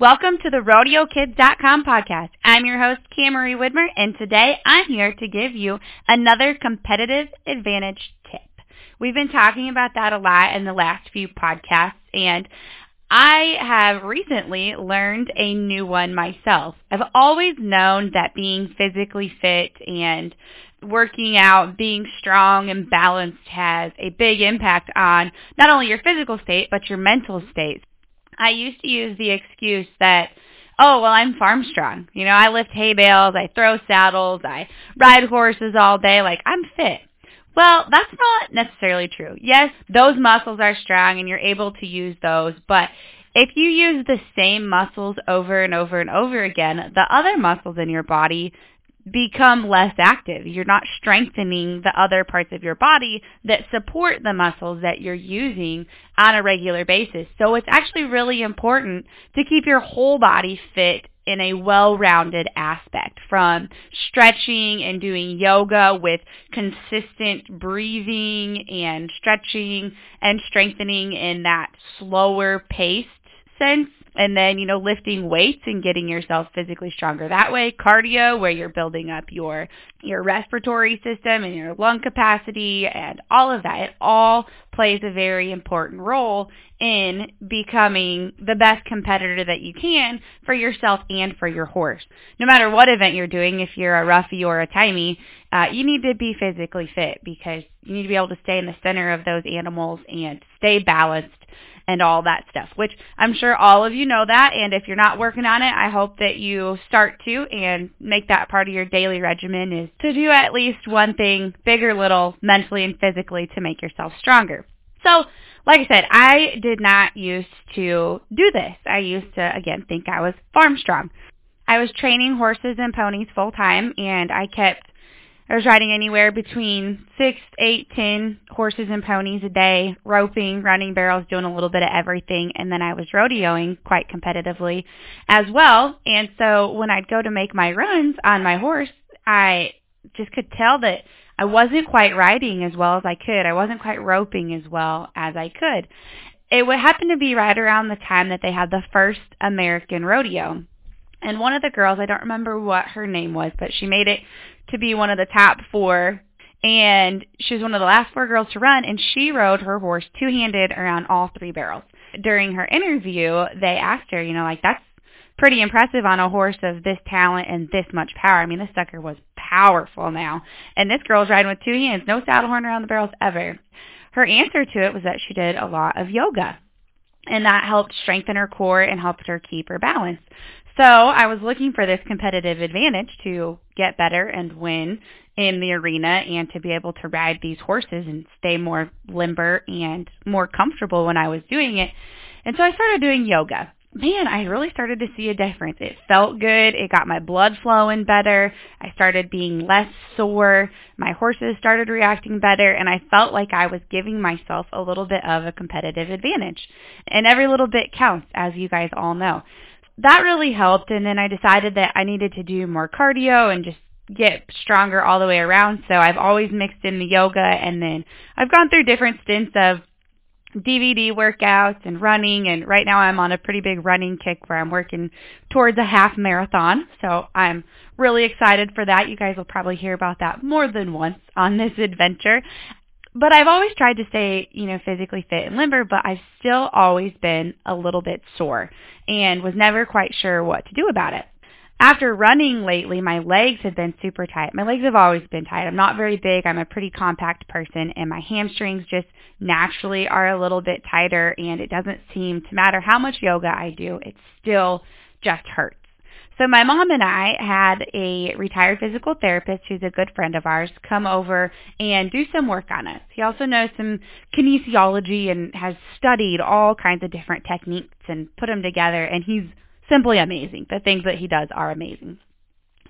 Welcome to the RodeoKids.com podcast. I'm your host, Camry Widmer, and today I'm here to give you another competitive advantage tip. We've been talking about that a lot in the last few podcasts, and I have recently learned a new one myself. I've always known that being physically fit and working out, being strong and balanced has a big impact on not only your physical state, but your mental state. I used to use the excuse that, oh, well, I'm farm strong. You know, I lift hay bales, I throw saddles, I ride horses all day, like I'm fit. Well, that's not necessarily true. Yes, those muscles are strong and you're able to use those, but if you use the same muscles over and over and over again, the other muscles in your body become less active. You're not strengthening the other parts of your body that support the muscles that you're using on a regular basis. So it's actually really important to keep your whole body fit in a well-rounded aspect from stretching and doing yoga with consistent breathing and stretching and strengthening in that slower paced sense and then, you know, lifting weights and getting yourself physically stronger that way. Cardio, where you're building up your, your respiratory system and your lung capacity and all of that. It all plays a very important role in becoming the best competitor that you can for yourself and for your horse. No matter what event you're doing, if you're a roughie or a timey, uh, you need to be physically fit because you need to be able to stay in the center of those animals and stay balanced and all that stuff, which I'm sure all of you know that. And if you're not working on it, I hope that you start to and make that part of your daily regimen is to do at least one thing, big or little, mentally and physically to make yourself stronger. So, like I said, I did not used to do this. I used to, again, think I was farm strong. I was training horses and ponies full time and I kept I was riding anywhere between six, eight, ten horses and ponies a day, roping, running barrels, doing a little bit of everything, and then I was rodeoing quite competitively as well. And so when I'd go to make my runs on my horse, I just could tell that I wasn't quite riding as well as I could. I wasn't quite roping as well as I could. It would happen to be right around the time that they had the first American rodeo. And one of the girls, I don't remember what her name was, but she made it to be one of the top four. And she was one of the last four girls to run, and she rode her horse two-handed around all three barrels. During her interview, they asked her, you know, like, that's pretty impressive on a horse of this talent and this much power. I mean, this sucker was powerful now. And this girl's riding with two hands, no saddle horn around the barrels ever. Her answer to it was that she did a lot of yoga. And that helped strengthen her core and helped her keep her balance. So I was looking for this competitive advantage to get better and win in the arena and to be able to ride these horses and stay more limber and more comfortable when I was doing it. And so I started doing yoga. Man, I really started to see a difference. It felt good. It got my blood flowing better. I started being less sore. My horses started reacting better and I felt like I was giving myself a little bit of a competitive advantage. And every little bit counts, as you guys all know that really helped. And then I decided that I needed to do more cardio and just get stronger all the way around. So I've always mixed in the yoga and then I've gone through different stints of DVD workouts and running and right now I'm on a pretty big running kick where I'm working towards a half marathon. So I'm really excited for that. You guys will probably hear about that more than once on this adventure but I've always tried to stay, you know, physically fit and limber, but I've still always been a little bit sore and was never quite sure what to do about it. After running lately, my legs have been super tight. My legs have always been tight. I'm not very big. I'm a pretty compact person and my hamstrings just naturally are a little bit tighter and it doesn't seem to matter how much yoga I do, it still just hurts. So my mom and I had a retired physical therapist who's a good friend of ours come over and do some work on us. He also knows some kinesiology and has studied all kinds of different techniques and put them together and he's simply amazing. The things that he does are amazing.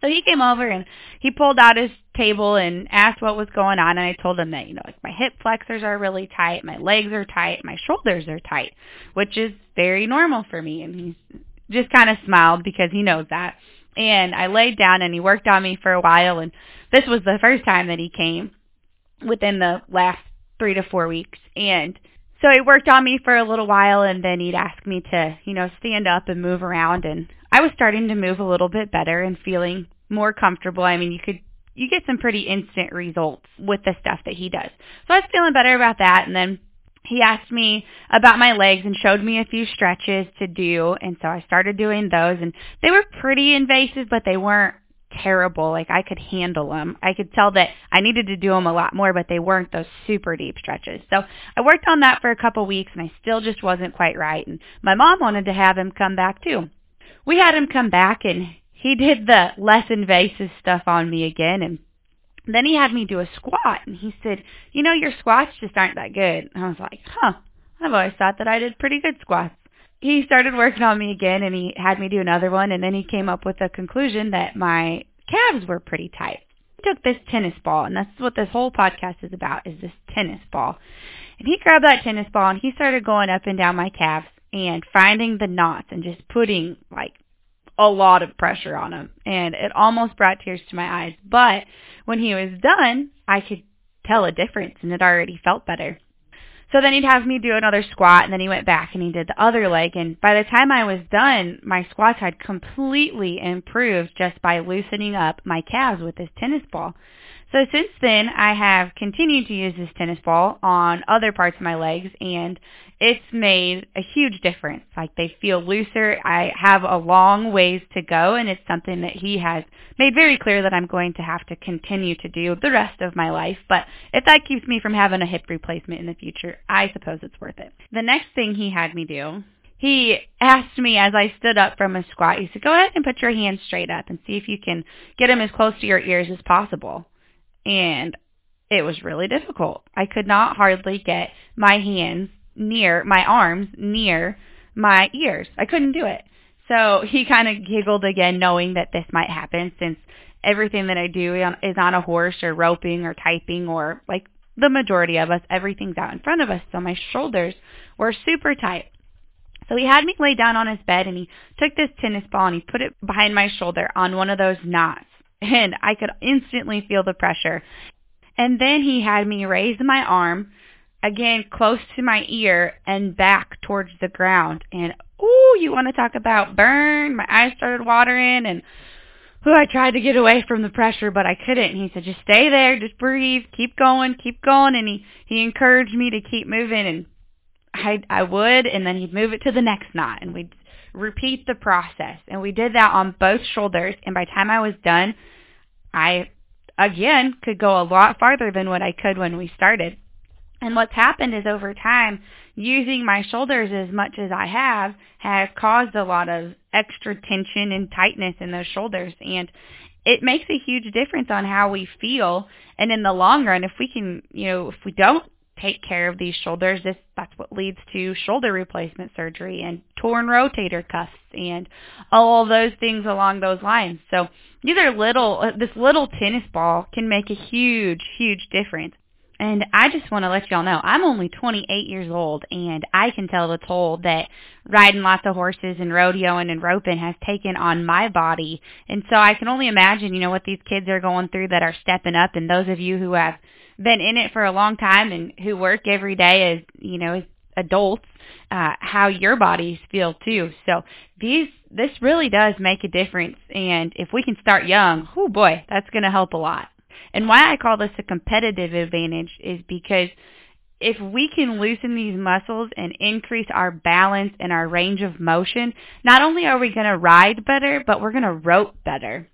So he came over and he pulled out his table and asked what was going on and I told him that, you know, like my hip flexors are really tight, my legs are tight, my shoulders are tight, which is very normal for me and he's just kind of smiled because he knows that. And I laid down and he worked on me for a while and this was the first time that he came within the last three to four weeks. And So he worked on me for a little while and then he'd ask me to, you know, stand up and move around and I was starting to move a little bit better and feeling more comfortable. I mean, you could you get some pretty instant results with the stuff that he does. So I was feeling better about that and then he asked me about my legs and showed me a few stretches to do and so I started doing those and they were pretty invasive but they weren't terrible like I could handle them. I could tell that I needed to do them a lot more but they weren't those super deep stretches. So I worked on that for a couple weeks and I still just wasn't quite right and my mom wanted to have him come back too. We had him come back and he did the less invasive stuff on me again and then he had me do a squat and he said, you know, your squats just aren't that good. And I was like, huh, I've always thought that I did pretty good squats. He started working on me again and he had me do another one and then he came up with a conclusion that my calves were pretty tight. He took this tennis ball and that's what this whole podcast is about is this tennis ball. And he grabbed that tennis ball and he started going up and down my calves and finding the knots and just putting like a lot of pressure on them. and it almost brought tears to my eyes. But when he was done, I could tell a difference and it already felt better. So then he'd have me do another squat and then he went back and he did the other leg and by the time I was done, my squats had completely improved just by loosening up my calves with this tennis ball. So since then, I have continued to use this tennis ball on other parts of my legs and it's made a huge difference. Like they feel looser. I have a long ways to go and it's something that he has made very clear that I'm going to have to continue to do the rest of my life. But if that keeps me from having a hip replacement in the future, I suppose it's worth it. The next thing he had me do he asked me as I stood up from a squat, he said, go ahead and put your hands straight up and see if you can get them as close to your ears as possible and it was really difficult. I could not hardly get my hands near, my arms near my ears. I couldn't do it. So he kind of giggled again, knowing that this might happen since everything that I do is on a horse or roping or typing or like the majority of us, everything's out in front of us. So my shoulders were super tight. So he had me lay down on his bed and he took this tennis ball and he put it behind my shoulder on one of those knots and I could instantly feel the pressure. And then he had me raise my arm again close to my ear and back towards the ground. And ooh, you want to talk about burn? My eyes started watering and ooh, I tried to get away from the pressure, but I couldn't. And he said, just stay there, just breathe, keep going, keep going. And he, he encouraged me to keep moving and I, I would, and then he'd move it to the next knot and we'd repeat the process. And we did that on both shoulders. And by the time I was done, I, again, could go a lot farther than what I could when we started. And what's happened is over time, using my shoulders as much as I have has caused a lot of extra tension and tightness in those shoulders. And it makes a huge difference on how we feel. And in the long run, if we can, you know, if we don't take care of these shoulders, this that's what leads to shoulder replacement surgery and torn rotator cuffs and all those things along those lines. So these are little uh, this little tennis ball can make a huge huge difference. And I just want to let y'all know, I'm only 28 years old, and I can tell the toll that riding lots of horses and rodeoing and roping has taken on my body. And so I can only imagine, you know, what these kids are going through that are stepping up, and those of you who have been in it for a long time and who work every day as you know as adults uh, how your bodies feel too. So these this really does make a difference, and if we can start young, oh boy, that's going to help a lot. And why I call this a competitive advantage is because if we can loosen these muscles and increase our balance and our range of motion, not only are we going to ride better, but we're going to rope better.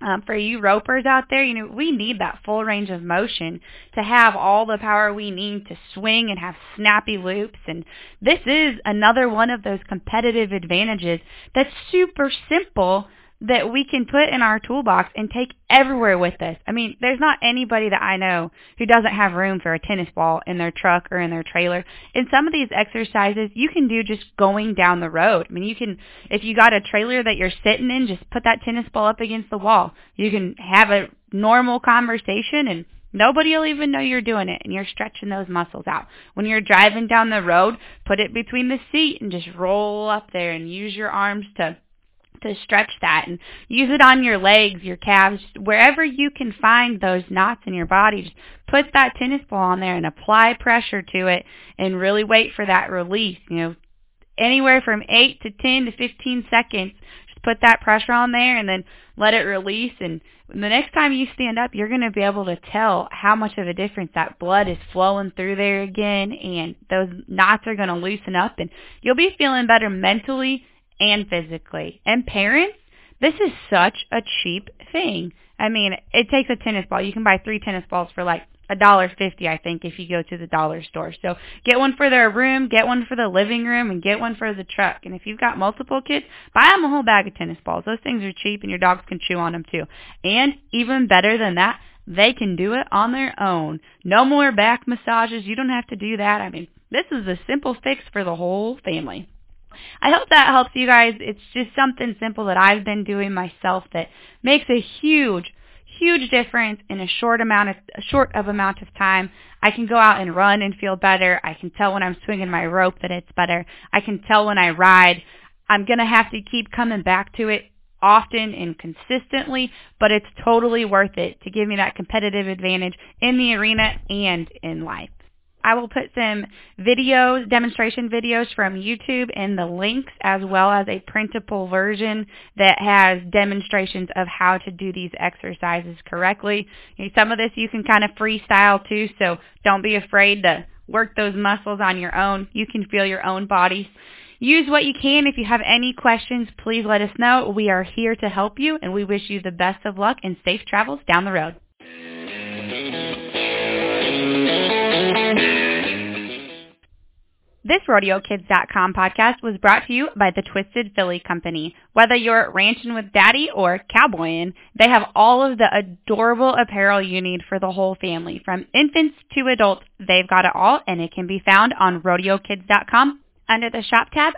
Um, for you ropers out there, you know, we need that full range of motion to have all the power we need to swing and have snappy loops. And this is another one of those competitive advantages that's super simple that we can put in our toolbox and take everywhere with us. I mean, there's not anybody that I know who doesn't have room for a tennis ball in their truck or in their trailer. And some of these exercises you can do just going down the road. I mean, you can, if you got a trailer that you're sitting in, just put that tennis ball up against the wall. You can have a normal conversation and Nobody will even know you're doing it and you're stretching those muscles out. When you're driving down the road, put it between the seat and just roll up there and use your arms to to stretch that and use it on your legs, your calves, wherever you can find those knots in your body. Just put that tennis ball on there and apply pressure to it and really wait for that release. You know, anywhere from 8 to 10 to 15 seconds. Just put that pressure on there and then let it release. And the next time you stand up, you're going to be able to tell how much of a difference that blood is flowing through there again. And those knots are going to loosen up and you'll be feeling better mentally and physically. And parents, this is such a cheap thing. I mean, it takes a tennis ball. You can buy three tennis balls for like a dollar fifty, I think, if you go to the dollar store. So get one for their room, get one for the living room, and get one for the truck. And if you've got multiple kids, buy them a whole bag of tennis balls. Those things are cheap, and your dogs can chew on them too. And even better than that, they can do it on their own. No more back massages. You don't have to do that. I mean, this is a simple fix for the whole family. I hope that helps you guys. It's just something simple that I've been doing myself that makes a huge huge difference in a short amount of a short of amount of time. I can go out and run and feel better. I can tell when I'm swinging my rope that it's better. I can tell when I ride. I'm going to have to keep coming back to it often and consistently, but it's totally worth it to give me that competitive advantage in the arena and in life. I will put some videos, demonstration videos from YouTube in the links as well as a printable version that has demonstrations of how to do these exercises correctly. Some of this you can kind of freestyle too, so don't be afraid to work those muscles on your own. You can feel your own body. Use what you can. If you have any questions, please let us know. We are here to help you and we wish you the best of luck and safe travels down the road. This RodeoKids.com podcast was brought to you by the Twisted Filly Company. Whether you're ranching with daddy or cowboying, they have all of the adorable apparel you need for the whole family. From infants to adults, they've got it all and it can be found on RodeoKids.com under the shop tab